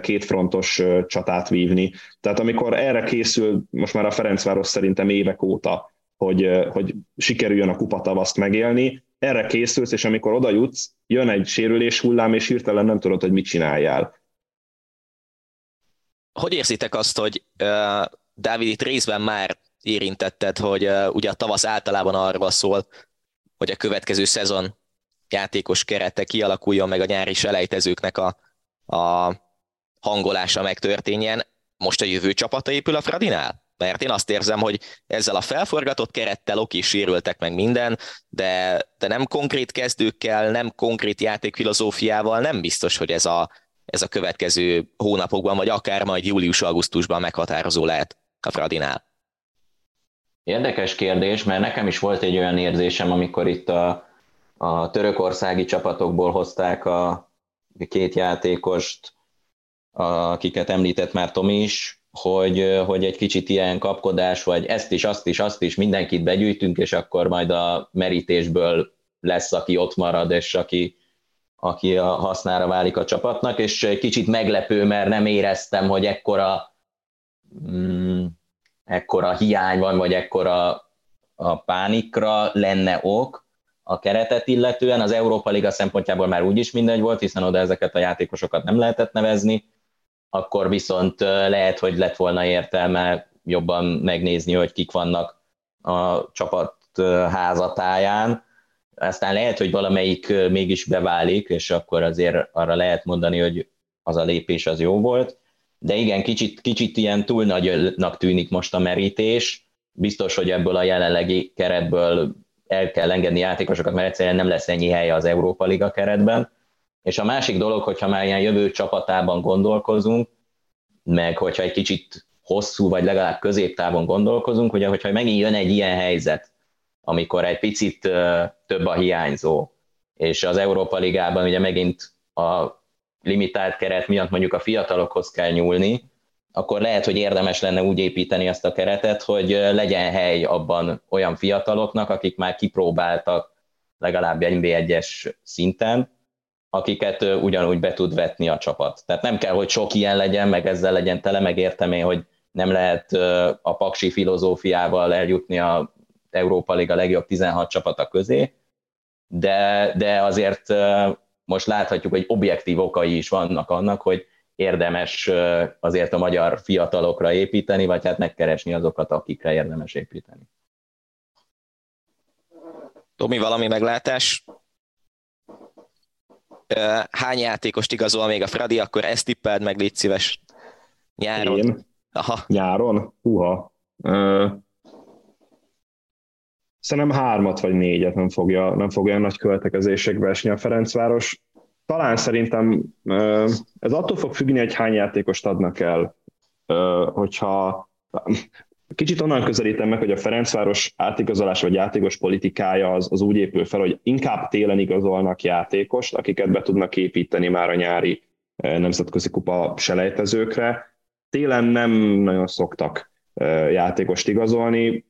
kétfrontos csatát vívni. Tehát amikor erre készül most már a Ferencváros szerintem évek óta, hogy, hogy sikerüljön a kupatavaszt megélni, erre készülsz, és amikor oda jutsz, jön egy sérülés hullám, és hirtelen nem tudod, hogy mit csináljál. Hogy érzitek azt, hogy uh, Dávid itt részben már érintetted, hogy uh, ugye a tavasz általában arról szól, hogy a következő szezon játékos kerete kialakuljon meg a nyári selejtezőknek a, a hangolása megtörténjen, most a jövő csapata épül a Fradinál? Mert én azt érzem, hogy ezzel a felforgatott kerettel oké, sérültek meg minden, de, de nem konkrét kezdőkkel, nem konkrét játékfilozófiával nem biztos, hogy ez a, ez a következő hónapokban, vagy akár majd július-augusztusban meghatározó lehet a Fradinál. Érdekes kérdés, mert nekem is volt egy olyan érzésem, amikor itt a, a törökországi csapatokból hozták a két játékost, akiket említett már Tomi is, hogy, hogy egy kicsit ilyen kapkodás, vagy ezt is, azt is, azt is, mindenkit begyűjtünk, és akkor majd a merítésből lesz, aki ott marad, és aki, aki a hasznára válik a csapatnak, és egy kicsit meglepő, mert nem éreztem, hogy ekkora, mm, ekkora hiány van, vagy ekkora a pánikra lenne ok a keretet illetően. Az Európa Liga szempontjából már úgyis mindegy volt, hiszen oda ezeket a játékosokat nem lehetett nevezni, akkor viszont lehet, hogy lett volna értelme jobban megnézni, hogy kik vannak a csapat házatáján. Aztán lehet, hogy valamelyik mégis beválik, és akkor azért arra lehet mondani, hogy az a lépés az jó volt. De igen, kicsit, kicsit ilyen túl nagynak tűnik most a merítés. Biztos, hogy ebből a jelenlegi keretből el kell engedni játékosokat, mert egyszerűen nem lesz ennyi helye az Európa Liga keretben és a másik dolog, hogyha már ilyen jövő csapatában gondolkozunk, meg hogyha egy kicsit hosszú, vagy legalább középtávon gondolkozunk, ugye, hogyha megint jön egy ilyen helyzet, amikor egy picit több a hiányzó, és az Európa Ligában ugye megint a limitált keret miatt mondjuk a fiatalokhoz kell nyúlni, akkor lehet, hogy érdemes lenne úgy építeni ezt a keretet, hogy legyen hely abban olyan fiataloknak, akik már kipróbáltak legalább NB1-es szinten, akiket ugyanúgy be tud vetni a csapat. Tehát nem kell, hogy sok ilyen legyen, meg ezzel legyen tele, meg értem én, hogy nem lehet a paksi filozófiával eljutni a Európa Liga legjobb 16 csapata közé, de, de azért most láthatjuk, hogy objektív okai is vannak annak, hogy érdemes azért a magyar fiatalokra építeni, vagy hát megkeresni azokat, akikre érdemes építeni. Tomi, valami meglátás hány játékost igazol még a Fradi, akkor ezt tippeld meg, légy szíves. Nyáron. Én? Aha. Nyáron? Húha. Uh, szerintem hármat vagy négyet nem fogja, nem fogja nagy költekezésekbe esni a Ferencváros. Talán szerintem ez attól fog függni, hogy hány játékost adnak el. Hogyha kicsit onnan közelítem meg, hogy a Ferencváros átigazolás vagy játékos politikája az, az úgy épül fel, hogy inkább télen igazolnak játékost, akiket be tudnak építeni már a nyári nemzetközi kupa selejtezőkre. Télen nem nagyon szoktak játékost igazolni,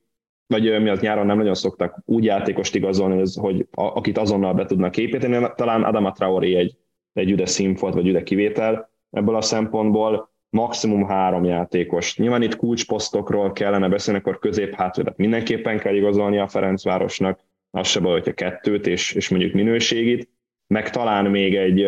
vagy mi az nyáron nem nagyon szoktak úgy játékost igazolni, hogy akit azonnal be tudnak építeni, talán Adama Traoré egy, egy üde színfolt, vagy üde kivétel ebből a szempontból, maximum három játékos. Nyilván itt kulcsposztokról kellene beszélni, akkor középhátvédet mindenképpen kell igazolni a Ferencvárosnak, az se baj, hogyha kettőt és, és mondjuk minőségit, meg talán még egy,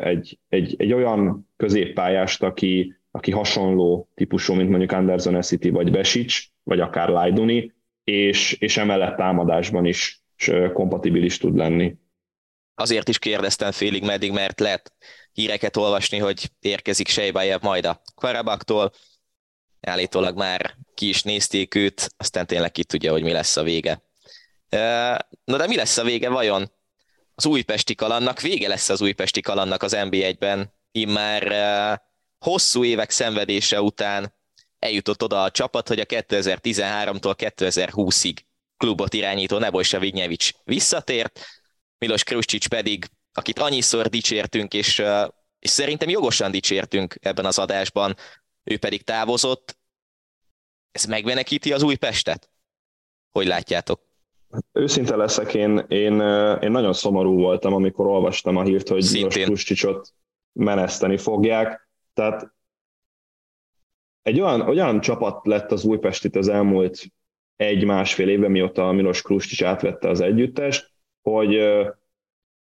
egy, egy, egy olyan középpályást, aki, aki hasonló típusú, mint mondjuk Anderson City vagy Besic, vagy akár Lajduni, és, és emellett támadásban is kompatibilis tud lenni. Azért is kérdeztem félig meddig, mert lehet híreket olvasni, hogy érkezik Sejbájev majd a Karabaktól, állítólag már ki is nézték őt, aztán tényleg ki tudja, hogy mi lesz a vége. Na de mi lesz a vége vajon? Az újpesti kalannak, vége lesz az újpesti kalannak az NB1-ben, immár hosszú évek szenvedése után eljutott oda a csapat, hogy a 2013-tól 2020-ig klubot irányító Nebojsa Vignyevics visszatért, Milos Kruscsics pedig, akit annyiszor dicsértünk, és, és szerintem jogosan dicsértünk ebben az adásban, ő pedig távozott. Ez megvenekíti az új Pestet? Hogy látjátok? Őszinte leszek, én, én, én nagyon szomorú voltam, amikor olvastam a hírt, hogy Szintén. Kruscsicsot meneszteni fogják. Tehát egy olyan, olyan csapat lett az Újpest itt az elmúlt egy-másfél évben, mióta Milos Krust is átvette az együttest, hogy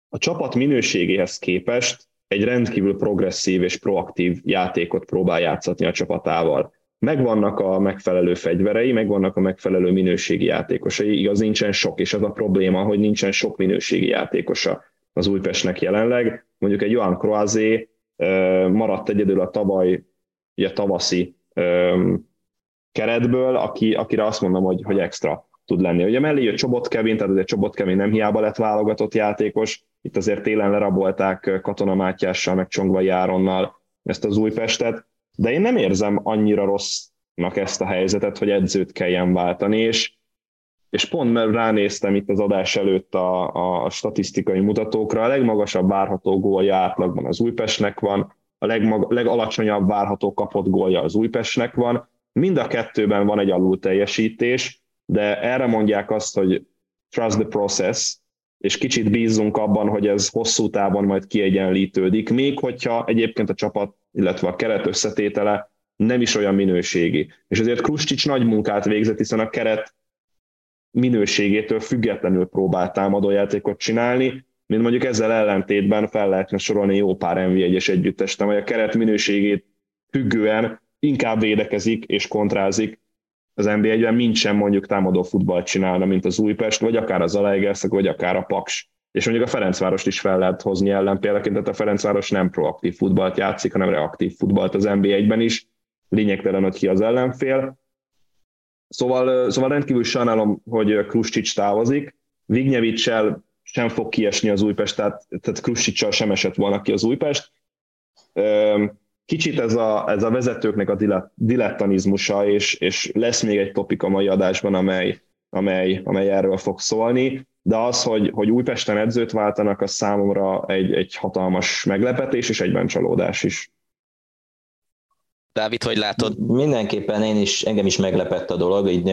a csapat minőségéhez képest egy rendkívül progresszív és proaktív játékot próbál játszatni a csapatával. Megvannak a megfelelő fegyverei, megvannak a megfelelő minőségi játékosai, igaz nincsen sok, és az a probléma, hogy nincsen sok minőségi játékosa az Újpestnek jelenleg. Mondjuk egy olyan Croazé maradt egyedül a tavaly, ugye tavaszi keretből, aki, akire azt mondom, hogy, hogy extra tud lenni. Ugye mellé jött Csobot Kevin, tehát azért Csobot Kevin nem hiába lett válogatott játékos, itt azért télen lerabolták Katona Mátyással, meg Csongvai Áronnal ezt az Újpestet, de én nem érzem annyira rossznak ezt a helyzetet, hogy edzőt kelljen váltani, és, és pont mert ránéztem itt az adás előtt a, a statisztikai mutatókra, a legmagasabb várható gólja átlagban az Újpestnek van, a legmag, legalacsonyabb várható kapott gólja az Újpestnek van. Mind a kettőben van egy alul teljesítés, de erre mondják azt, hogy trust the process, és kicsit bízunk abban, hogy ez hosszú távon majd kiegyenlítődik, még hogyha egyébként a csapat, illetve a keret összetétele nem is olyan minőségi. És ezért Kruscsics nagy munkát végzett, hiszen a keret minőségétől függetlenül próbált támadójátékot csinálni, mint mondjuk ezzel ellentétben fel lehetne sorolni jó pár NV1-es együttest, a keret minőségét függően inkább védekezik és kontrázik az NBA-ben, mint sem mondjuk támadó futballt csinálna, mint az Újpest, vagy akár az Zalaegerszeg, vagy akár a Paks. És mondjuk a Ferencvárost is fel lehet hozni ellenpéldaként, tehát a Ferencváros nem proaktív futballt játszik, hanem reaktív futballt az NBA-ben is. Lényegtelen, hogy ki az ellenfél. Szóval, szóval rendkívül sajnálom, hogy Kruscsics távozik. Vignyevicsel sem fog kiesni az Újpest, tehát, tehát sem esett volna ki az Újpest. Kicsit ez a, ez a vezetőknek a dilettanizmusa, és, és lesz még egy topik a mai adásban, amely, amely, amely erről fog szólni, de az, hogy, hogy Újpesten edzőt váltanak, az számomra egy, egy hatalmas meglepetés, és egyben csalódás is. Dávid, hogy látod? Mindenképpen én is, engem is meglepett a dolog, így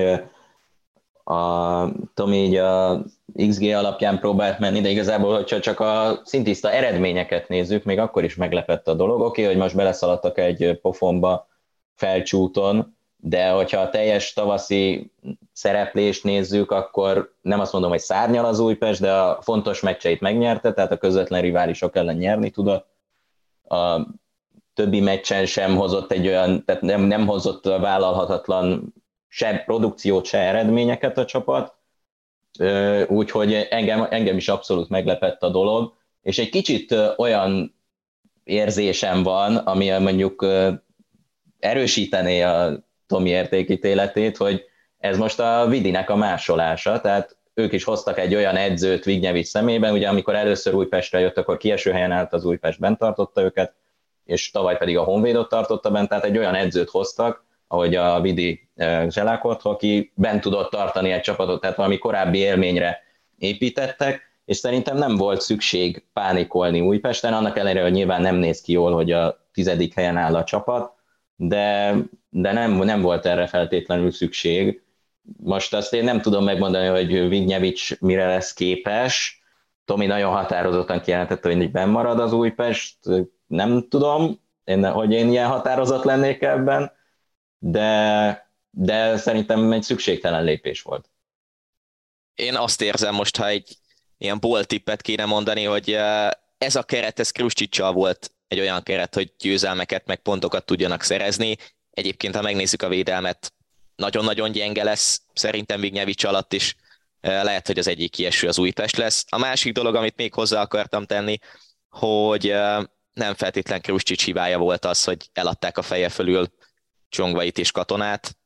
a Tomi így a XG alapján próbált menni, de igazából, hogyha csak a szintiszta eredményeket nézzük, még akkor is meglepett a dolog. Oké, okay, hogy most beleszaladtak egy pofonba felcsúton, de hogyha a teljes tavaszi szereplést nézzük, akkor nem azt mondom, hogy szárnyal az Újpest, de a fontos meccseit megnyerte, tehát a közvetlen riválisok ellen nyerni tudott. A többi meccsen sem hozott egy olyan, tehát nem, nem hozott vállalhatatlan se produkciót, se eredményeket a csapat, úgyhogy engem, engem is abszolút meglepett a dolog, és egy kicsit olyan érzésem van, ami mondjuk erősítené a Tomi értékítéletét, hogy Ez most a Vidinek a másolása, tehát ők is hoztak egy olyan edzőt Vignyevics szemében, ugye amikor először Újpestre jött, akkor kieső helyen állt az Újpest, bent tartotta őket, és tavaly pedig a Honvédot tartotta bent, tehát egy olyan edzőt hoztak, ahogy a Vidi eh, Zselákot, aki bent tudott tartani egy csapatot, tehát valami korábbi élményre építettek, és szerintem nem volt szükség pánikolni Újpesten, annak ellenére, hogy nyilván nem néz ki jól, hogy a tizedik helyen áll a csapat, de, de nem, nem volt erre feltétlenül szükség. Most azt én nem tudom megmondani, hogy Vignyevics mire lesz képes. Tomi nagyon határozottan kijelentette, hogy benn marad az Újpest. Nem tudom, én, hogy én ilyen határozott lennék ebben, de, de szerintem egy szükségtelen lépés volt. Én azt érzem most, ha egy ilyen boltippet kéne mondani, hogy eh, ez a keret, ez Kruscsicsal volt egy olyan keret, hogy győzelmeket meg pontokat tudjanak szerezni. Egyébként, ha megnézzük a védelmet, nagyon-nagyon gyenge lesz, szerintem Vignyevics alatt is lehet, hogy az egyik kieső az Újpest lesz. A másik dolog, amit még hozzá akartam tenni, hogy nem feltétlen Kruscsics hibája volt az, hogy eladták a feje fölül Csongvait és Katonát,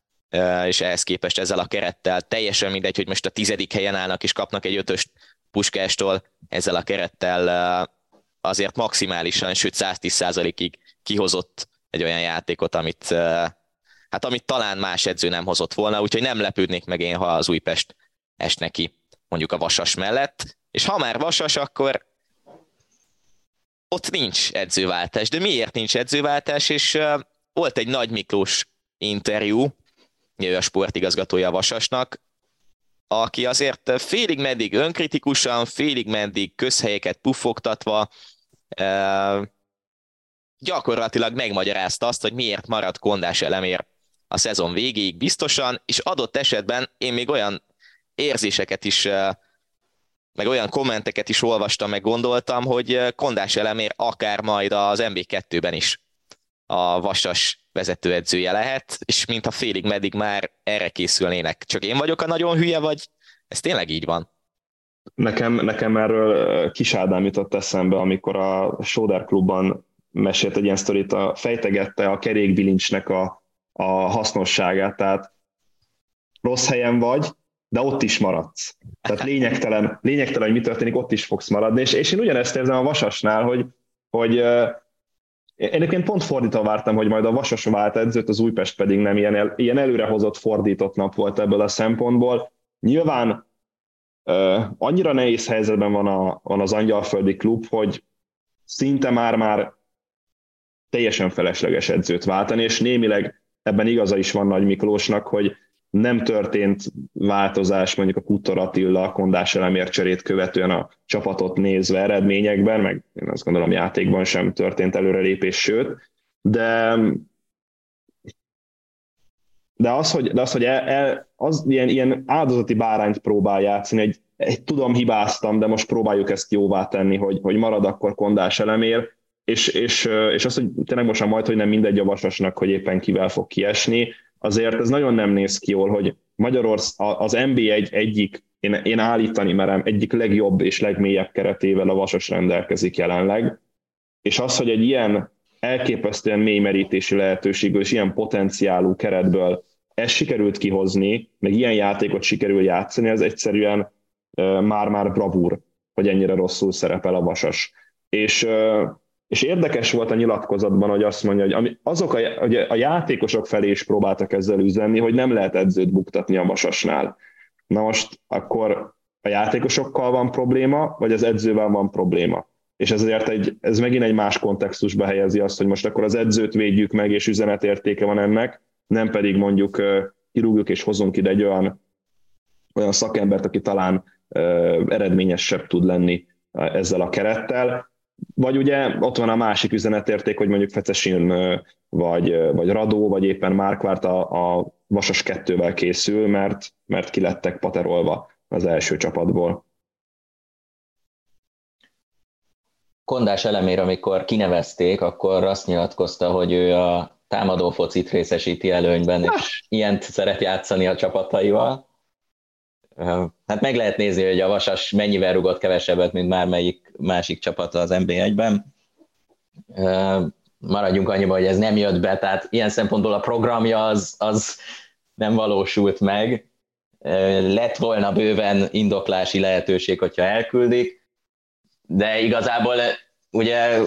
és ehhez képest ezzel a kerettel teljesen mindegy, hogy most a tizedik helyen állnak és kapnak egy ötöst Puskástól, ezzel a kerettel azért maximálisan, sőt 110%-ig kihozott egy olyan játékot, amit, hát amit talán más edző nem hozott volna, úgyhogy nem lepődnék meg én, ha az Újpest es neki mondjuk a Vasas mellett, és ha már Vasas, akkor ott nincs edzőváltás. De miért nincs edzőváltás? És volt egy Nagy Miklós interjú, a sportigazgatója Vasasnak, aki azért félig meddig önkritikusan, félig meddig közhelyeket puffogtatva gyakorlatilag megmagyarázta azt, hogy miért maradt kondás elemér a szezon végéig biztosan, és adott esetben én még olyan érzéseket is, meg olyan kommenteket is olvastam, meg gondoltam, hogy kondás elemér akár majd az MB2-ben is a Vasas vezetőedzője lehet, és mintha félig meddig már erre készülnének. Csak én vagyok a nagyon hülye, vagy ez tényleg így van? Nekem, nekem erről Kis Ádám jutott eszembe, amikor a Soder klubban mesélt egy ilyen sztorit, a, fejtegette a kerékbilincsnek a, a hasznosságát, tehát rossz helyen vagy, de ott is maradsz. Tehát lényegtelen, lényegtelen, hogy mi történik, ott is fogsz maradni. És, és én ugyanezt érzem a Vasasnál, hogy, hogy én egyébként pont fordítva vártam, hogy majd a Vasas vált edzőt, az Újpest pedig nem ilyen, el, ilyen előrehozott fordított nap volt ebből a szempontból. Nyilván uh, annyira nehéz helyzetben van, a, van az angyalföldi klub, hogy szinte már-már teljesen felesleges edzőt váltani, és némileg ebben igaza is van Nagy Miklósnak, hogy nem történt változás mondjuk a Kutor Attila kondás elemért cserét követően a csapatot nézve eredményekben, meg én azt gondolom játékban sem történt előrelépés, sőt, de de az, hogy, de az, hogy el, el, az ilyen, ilyen áldozati bárányt próbál játszani, egy, egy tudom hibáztam, de most próbáljuk ezt jóvá tenni, hogy, hogy marad akkor kondás elemér, és, és, és az, hogy tényleg most majd, hogy nem mindegy a vasasnak, hogy éppen kivel fog kiesni, azért ez nagyon nem néz ki jól, hogy Magyarország az NBA egy, egyik, én, én állítani merem, egyik legjobb és legmélyebb keretével a Vasas rendelkezik jelenleg, és az, hogy egy ilyen elképesztően mély merítési lehetőségből és ilyen potenciálú keretből ezt sikerült kihozni, meg ilyen játékot sikerül játszani, ez egyszerűen már-már bravúr, hogy ennyire rosszul szerepel a Vasas. És és érdekes volt a nyilatkozatban, hogy azt mondja, hogy ami, azok a, hogy a játékosok felé is próbáltak ezzel üzenni, hogy nem lehet edzőt buktatni a Vasasnál. Na most akkor a játékosokkal van probléma, vagy az edzővel van probléma? És ezért egy, ez megint egy más kontextusba helyezi azt, hogy most akkor az edzőt védjük meg, és üzenetértéke van ennek, nem pedig mondjuk kirúgjuk és hozunk ide egy olyan, olyan szakembert, aki talán eredményesebb tud lenni ezzel a kerettel. Vagy ugye ott van a másik üzenetérték, hogy mondjuk Fecesin vagy, vagy Radó, vagy éppen Márkvárt a, a Vasas kettővel készül, mert, mert kilettek paterolva az első csapatból. Kondás elemér, amikor kinevezték, akkor azt nyilatkozta, hogy ő a támadó focit részesíti előnyben, és ilyent szeret játszani a csapataival. Hát meg lehet nézni, hogy a Vasas mennyivel rugott kevesebbet, mint már melyik másik csapata az NB1-ben. Maradjunk annyiba, hogy ez nem jött be, tehát ilyen szempontból a programja az, az nem valósult meg, lett volna bőven indoklási lehetőség, hogyha elküldik, de igazából ugye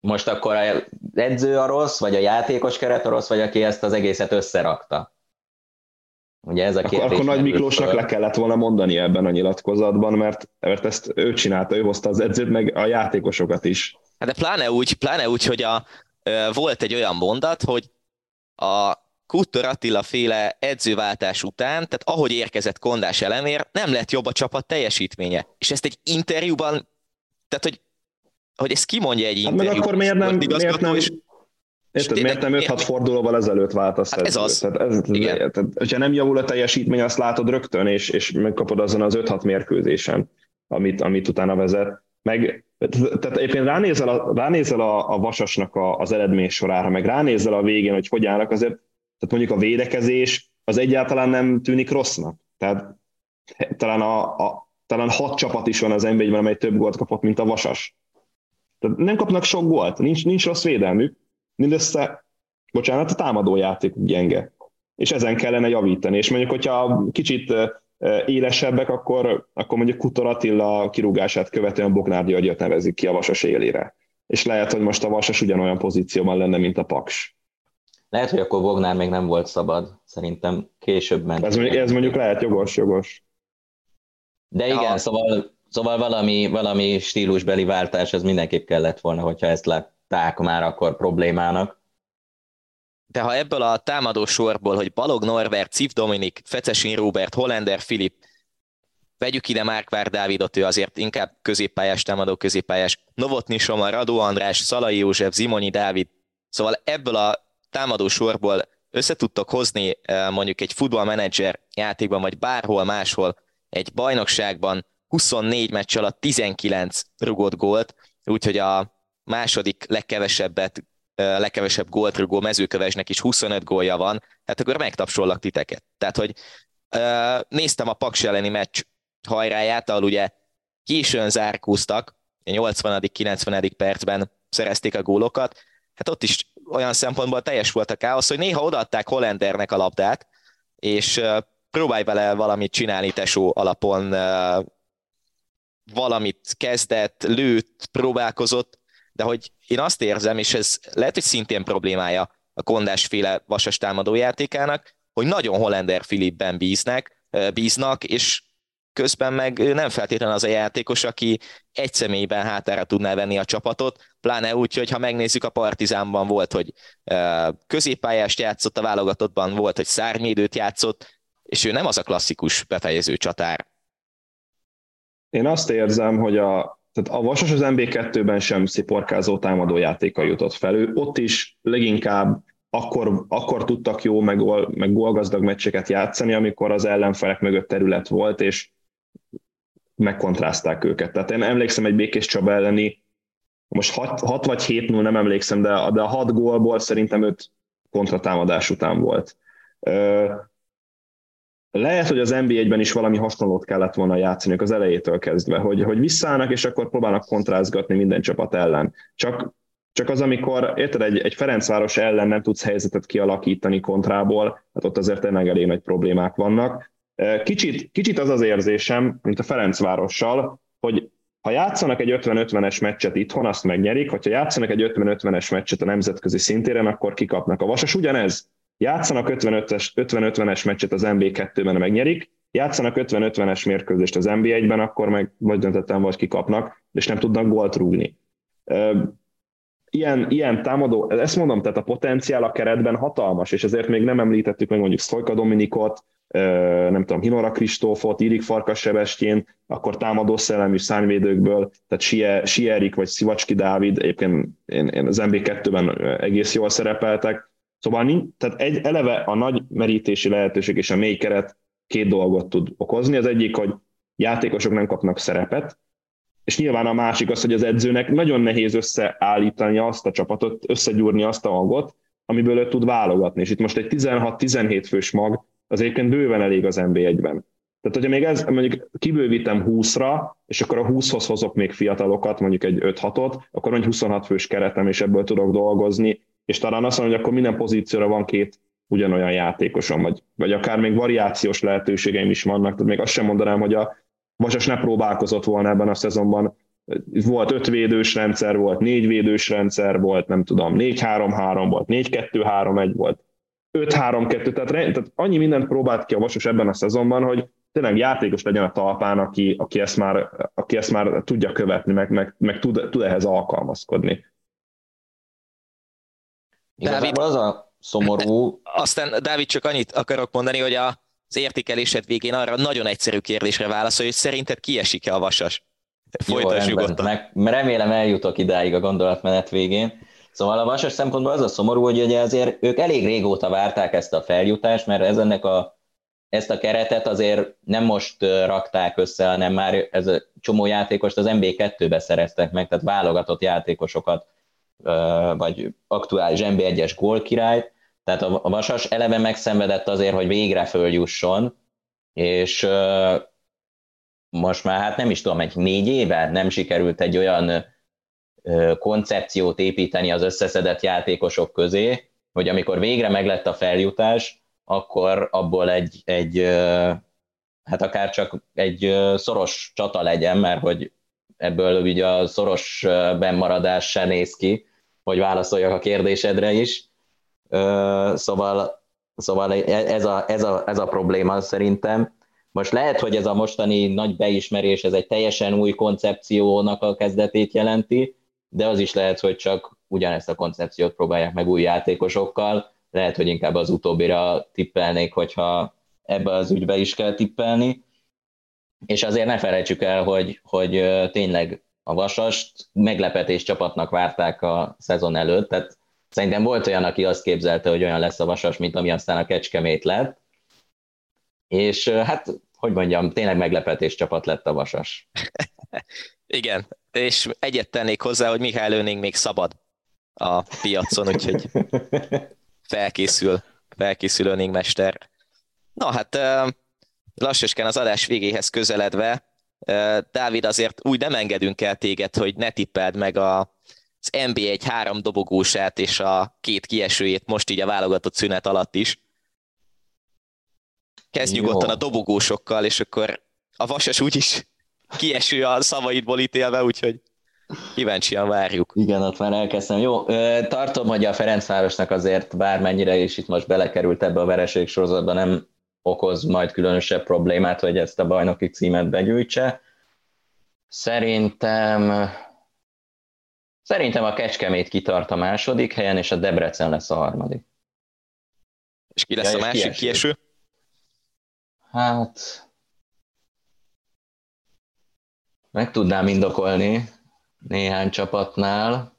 most akkor az edző a rossz, vagy a játékos keret a rossz, vagy aki ezt az egészet összerakta? Ugye ez a akkor, akkor Nagy Miklósnak le kellett volna mondani ebben a nyilatkozatban, mert, mert ezt ő csinálta, ő hozta az edzőt, meg a játékosokat is. Hát de pláne úgy, pláne úgy hogy a, volt egy olyan mondat, hogy a Kuttor Attila féle edzőváltás után, tehát ahogy érkezett Kondás elemér, nem lett jobb a csapat teljesítménye. És ezt egy interjúban, tehát hogy, hogy ezt kimondja egy interjúban. Hát meg akkor miért nem, miért nem, és, Érted, miért nem 5-6 fordulóval ezelőtt váltasz hát ez az. Tehát, ez, Igen. tehát, hogyha nem javul a teljesítmény, azt látod rögtön, és, és megkapod azon az 5-6 mérkőzésen, amit, amit utána vezet. Meg, tehát éppen ránézel a, ránézel a, a vasasnak a, az eredmény sorára, meg ránézel a végén, hogy hogy állnak, azért tehát mondjuk a védekezés az egyáltalán nem tűnik rossznak. Tehát talán, a, a, talán hat csapat is van az nba amely több gólt kapott, mint a vasas. Tehát nem kapnak sok gólt, nincs, nincs rossz védelmük, mindössze, bocsánat, a támadójáték gyenge. És ezen kellene javítani. És mondjuk, hogyha kicsit élesebbek, akkor, akkor mondjuk Kutor Attila kirúgását követően Bognár Györgyöt nevezik ki a Vasas élére. És lehet, hogy most a Vasas ugyanolyan pozícióban lenne, mint a Paks. Lehet, hogy akkor Bognár még nem volt szabad. Szerintem később ment. Ez, mondjuk, ez mondjuk lehet jogos, jogos. De igen, ja. szóval, szóval valami, valami stílusbeli váltás ez mindenképp kellett volna, hogyha ezt látták már akkor problémának. De ha ebből a támadó sorból, hogy Balog Norbert, Cif Dominik, Fecesin Robert, Hollander Filip, vegyük ide Márkvár Dávidot, ő azért inkább középpályás támadó középpályás, Novotny Soma, Radó András, Szalai József, Zimonyi Dávid, szóval ebből a támadó sorból össze tudtok hozni eh, mondjuk egy futballmenedzser játékban, vagy bárhol máshol egy bajnokságban 24 meccs alatt 19 rugott gólt, úgyhogy a második legkevesebbet legkevesebb gólt rugó mezőkövesnek is 25 gólja van, hát akkor megtapsollak titeket. Tehát, hogy néztem a Paks elleni meccs hajráját, ahol ugye későn zárkóztak, 80 90 percben szerezték a gólokat, hát ott is olyan szempontból teljes volt a káosz, hogy néha odaadták Hollandernek a labdát, és próbálj vele valamit csinálni tesó alapon, valamit kezdett, lőtt, próbálkozott, de hogy én azt érzem, és ez lehet, hogy szintén problémája a kondásféle vasas támadójátékának, hogy nagyon Hollander Filipben bíznak, bíznak, és közben meg nem feltétlenül az a játékos, aki egy személyben hátára tudná venni a csapatot, pláne úgy, hogy ha megnézzük a Partizánban volt, hogy középpályást játszott, a válogatottban volt, hogy szárnyvédőt játszott, és ő nem az a klasszikus befejező csatár. Én azt érzem, hogy a, tehát a Vasas az MB2-ben sem sziporkázó támadó játéka jutott fel. Ő ott is leginkább akkor, akkor tudtak jó, meg, meg gólgazdag meccseket játszani, amikor az ellenfelek mögött terület volt, és megkontrázták őket. Tehát én emlékszem egy Békés Csaba elleni, most 6, vagy 7-0 nem emlékszem, de, de a 6 gólból szerintem 5 kontratámadás után volt. Lehet, hogy az NBA-ben is valami hasonlót kellett volna játszani az elejétől kezdve, hogy, hogy visszállnak, és akkor próbálnak kontrázgatni minden csapat ellen. Csak, csak az, amikor, érted, egy, egy Ferencváros ellen nem tudsz helyzetet kialakítani kontrából, hát ott azért tényleg elég nagy problémák vannak. Kicsit, kicsit az az érzésem, mint a Ferencvárossal, hogy ha játszanak egy 50-50-es meccset itthon, azt megnyerik, hogyha játszanak egy 50-50-es meccset a nemzetközi szintéren, akkor kikapnak. A Vasas ugyanez. Játszanak 50-50-es meccset az NB2-ben, megnyerik, játszanak 50-50-es mérkőzést az NB1-ben, akkor meg vagy döntetlen vagy kikapnak, és nem tudnak gólt rúgni. Ilyen, ilyen támadó, ezt mondom, tehát a potenciál a keretben hatalmas, és ezért még nem említettük meg mondjuk Sztojka Dominikot, nem tudom, Hinora Kristófot, Irik Farkas akkor támadó szellemű szárnyvédőkből, tehát Sierik vagy Szivacski Dávid, egyébként én, én az MB2-ben egész jól szerepeltek, Szóval tehát egy, eleve a nagy merítési lehetőség és a mély keret két dolgot tud okozni. Az egyik, hogy játékosok nem kapnak szerepet, és nyilván a másik az, hogy az edzőnek nagyon nehéz összeállítani azt a csapatot, összegyúrni azt a hangot, amiből ő tud válogatni. És itt most egy 16-17 fős mag az egyébként bőven elég az NB1-ben. Tehát, hogyha még ez, mondjuk kibővítem 20-ra, és akkor a 20-hoz hozok még fiatalokat, mondjuk egy 5-6-ot, akkor egy 26 fős keretem, és ebből tudok dolgozni, és talán azt mondom, hogy akkor minden pozícióra van két ugyanolyan játékosom, vagy, vagy akár még variációs lehetőségeim is vannak, tehát még azt sem mondanám, hogy a Vasas ne próbálkozott volna ebben a szezonban. Volt öt védős rendszer, volt négy védős rendszer, volt nem tudom, 4-3-3 volt, 4-2-3-1 volt, 5-3-2, tehát, tehát annyi mindent próbált ki a Vasas ebben a szezonban, hogy tényleg játékos legyen a talpán, aki, aki, ezt, már, aki ezt már tudja követni, meg, meg, meg tud, tud ehhez alkalmazkodni. Dávid, az a szomorú... Aztán Dávid, csak annyit akarok mondani, hogy a, az értékelésed végén arra nagyon egyszerű kérdésre válaszol, hogy szerinted kiesik-e a vasas? Folytasd nyugodtan. Meg, remélem eljutok idáig a gondolatmenet végén. Szóval a vasas szempontból az a szomorú, hogy ugye azért ők elég régóta várták ezt a feljutást, mert ez ennek a ezt a keretet azért nem most rakták össze, hanem már ez a csomó játékost az MB2-be szereztek meg, tehát válogatott játékosokat, vagy aktuális MB1-es gólkirályt, tehát a Vasas eleve megszenvedett azért, hogy végre följusson, és most már hát nem is tudom, egy négy éve nem sikerült egy olyan koncepciót építeni az összeszedett játékosok közé, hogy amikor végre meglett a feljutás, akkor abból egy, egy hát akár csak egy szoros csata legyen, mert hogy ebből ugye a szoros bennmaradás se néz ki, hogy válaszoljak a kérdésedre is. Szóval, szóval ez, a, ez, a, ez a probléma szerintem. Most lehet, hogy ez a mostani nagy beismerés, ez egy teljesen új koncepciónak a kezdetét jelenti, de az is lehet, hogy csak ugyanezt a koncepciót próbálják meg új játékosokkal, lehet, hogy inkább az utóbbira tippelnék, hogyha ebbe az ügybe is kell tippelni. És azért ne felejtsük el, hogy, hogy tényleg a Vasast meglepetés csapatnak várták a szezon előtt, tehát szerintem volt olyan, aki azt képzelte, hogy olyan lesz a Vasas, mint ami aztán a Kecskemét lett, és hát, hogy mondjam, tényleg meglepetés csapat lett a Vasas. Igen, és egyet tennék hozzá, hogy Mihály Lőnénk még szabad a piacon, úgyhogy felkészül, felkészül Önning mester. Na hát lassacskán az adás végéhez közeledve, Dávid, azért úgy nem engedünk el téged, hogy ne tippeld meg a, az NBA1 három dobogósát és a két kiesőjét most így a válogatott szünet alatt is. Kezd Jó. nyugodtan a dobogósokkal, és akkor a vasas úgyis kieső a szavaidból ítélve, úgyhogy Kíváncsian várjuk. Igen, ott már elkezdtem. Jó, tartom, hogy a Ferencvárosnak azért bármennyire is itt most belekerült ebbe a vereség sorozatba, nem okoz majd különösebb problémát, hogy ezt a bajnoki címet begyűjtse. Szerintem Szerintem a Kecskemét kitart a második helyen, és a Debrecen lesz a harmadik. És ki lesz ja, a másik kieső? kieső? Hát... Meg tudnám indokolni néhány csapatnál.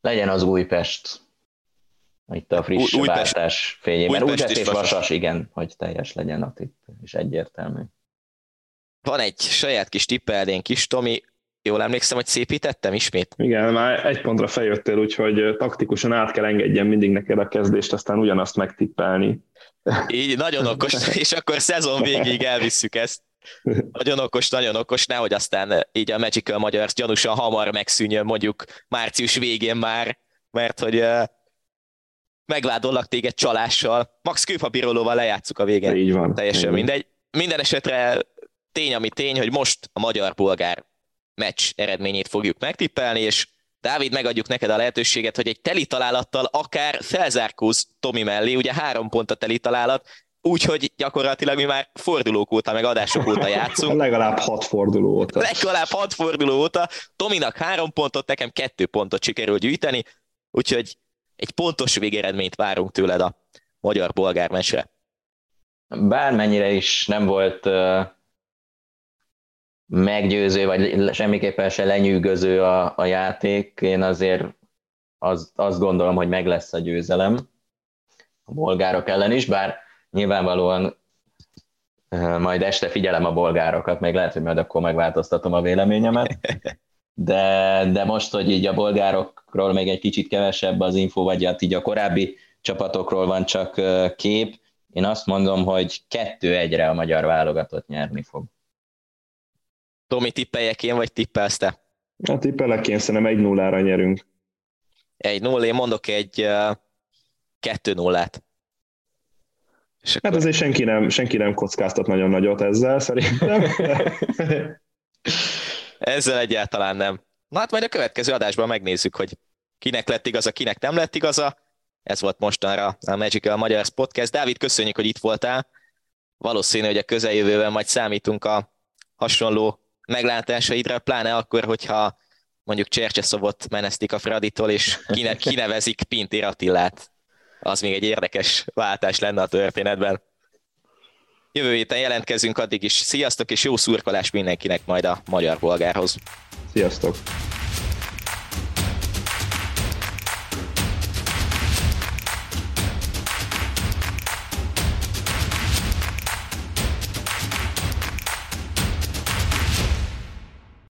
Legyen az Újpest. Itt a friss Újpest, váltás fényében. Újpest, Újpest és Vasas. Vasas, igen, hogy teljes legyen a tipp, és egyértelmű. Van egy saját kis tippelnénk is, Tomi, jól emlékszem, hogy szépítettem ismét? Igen, már egy pontra feljöttél, úgyhogy taktikusan át kell engedjem mindig neked a kezdést, aztán ugyanazt megtippelni. Így, nagyon okos, és akkor szezon végig elvisszük ezt. Nagyon okos, nagyon okos, nehogy aztán így a Magical Magyar gyanúsan hamar megszűnjön mondjuk március végén már, mert hogy uh, megvádollak téged csalással. Max kőpapírolóval lejátszuk a végén. Így van. Teljesen így mindegy. Minden esetre tény, ami tény, hogy most a magyar-bolgár meccs eredményét fogjuk megtippelni, és Dávid, megadjuk neked a lehetőséget, hogy egy teli találattal akár felzárkóz Tomi mellé, ugye három pont a teli találat, úgyhogy gyakorlatilag mi már fordulók óta, meg adások óta játszunk. Legalább hat forduló óta. Legalább hat forduló óta. Tominak három pontot, nekem kettő pontot sikerül gyűjteni, úgyhogy egy pontos végeredményt várunk tőled a magyar-bolgár meccsre. Bármennyire is nem volt meggyőző, vagy semmiképpen se lenyűgöző a, a játék. Én azért az, azt gondolom, hogy meg lesz a győzelem a bolgárok ellen is, bár nyilvánvalóan majd este figyelem a bolgárokat, még lehet, hogy majd akkor megváltoztatom a véleményemet. De, de most, hogy így a bolgárokról még egy kicsit kevesebb az info, vagy hát így a korábbi csapatokról van csak kép, én azt mondom, hogy kettő egyre a magyar válogatott nyerni fog. Tomi, tippeljek én, vagy tippelsz te? Hát tippelek én szerintem egy nullára nyerünk. Egy null, én mondok egy kettő nullát. És hát azért senki nem, senki nem kockáztat nagyon nagyot ezzel, szerintem. ezzel egyáltalán nem. Na hát majd a következő adásban megnézzük, hogy kinek lett igaza, kinek nem lett igaza. Ez volt mostanra a Magical Magyar Podcast. Dávid, köszönjük, hogy itt voltál. Valószínű, hogy a közeljövőben majd számítunk a hasonló meglátásaidra, pláne akkor, hogyha mondjuk Csercseszovot menesztik a Fraditól, és kine, kinevezik Pinti Attillát. Az még egy érdekes váltás lenne a történetben. Jövő héten jelentkezünk addig is. Sziasztok, és jó szurkolás mindenkinek majd a magyar polgárhoz. Sziasztok!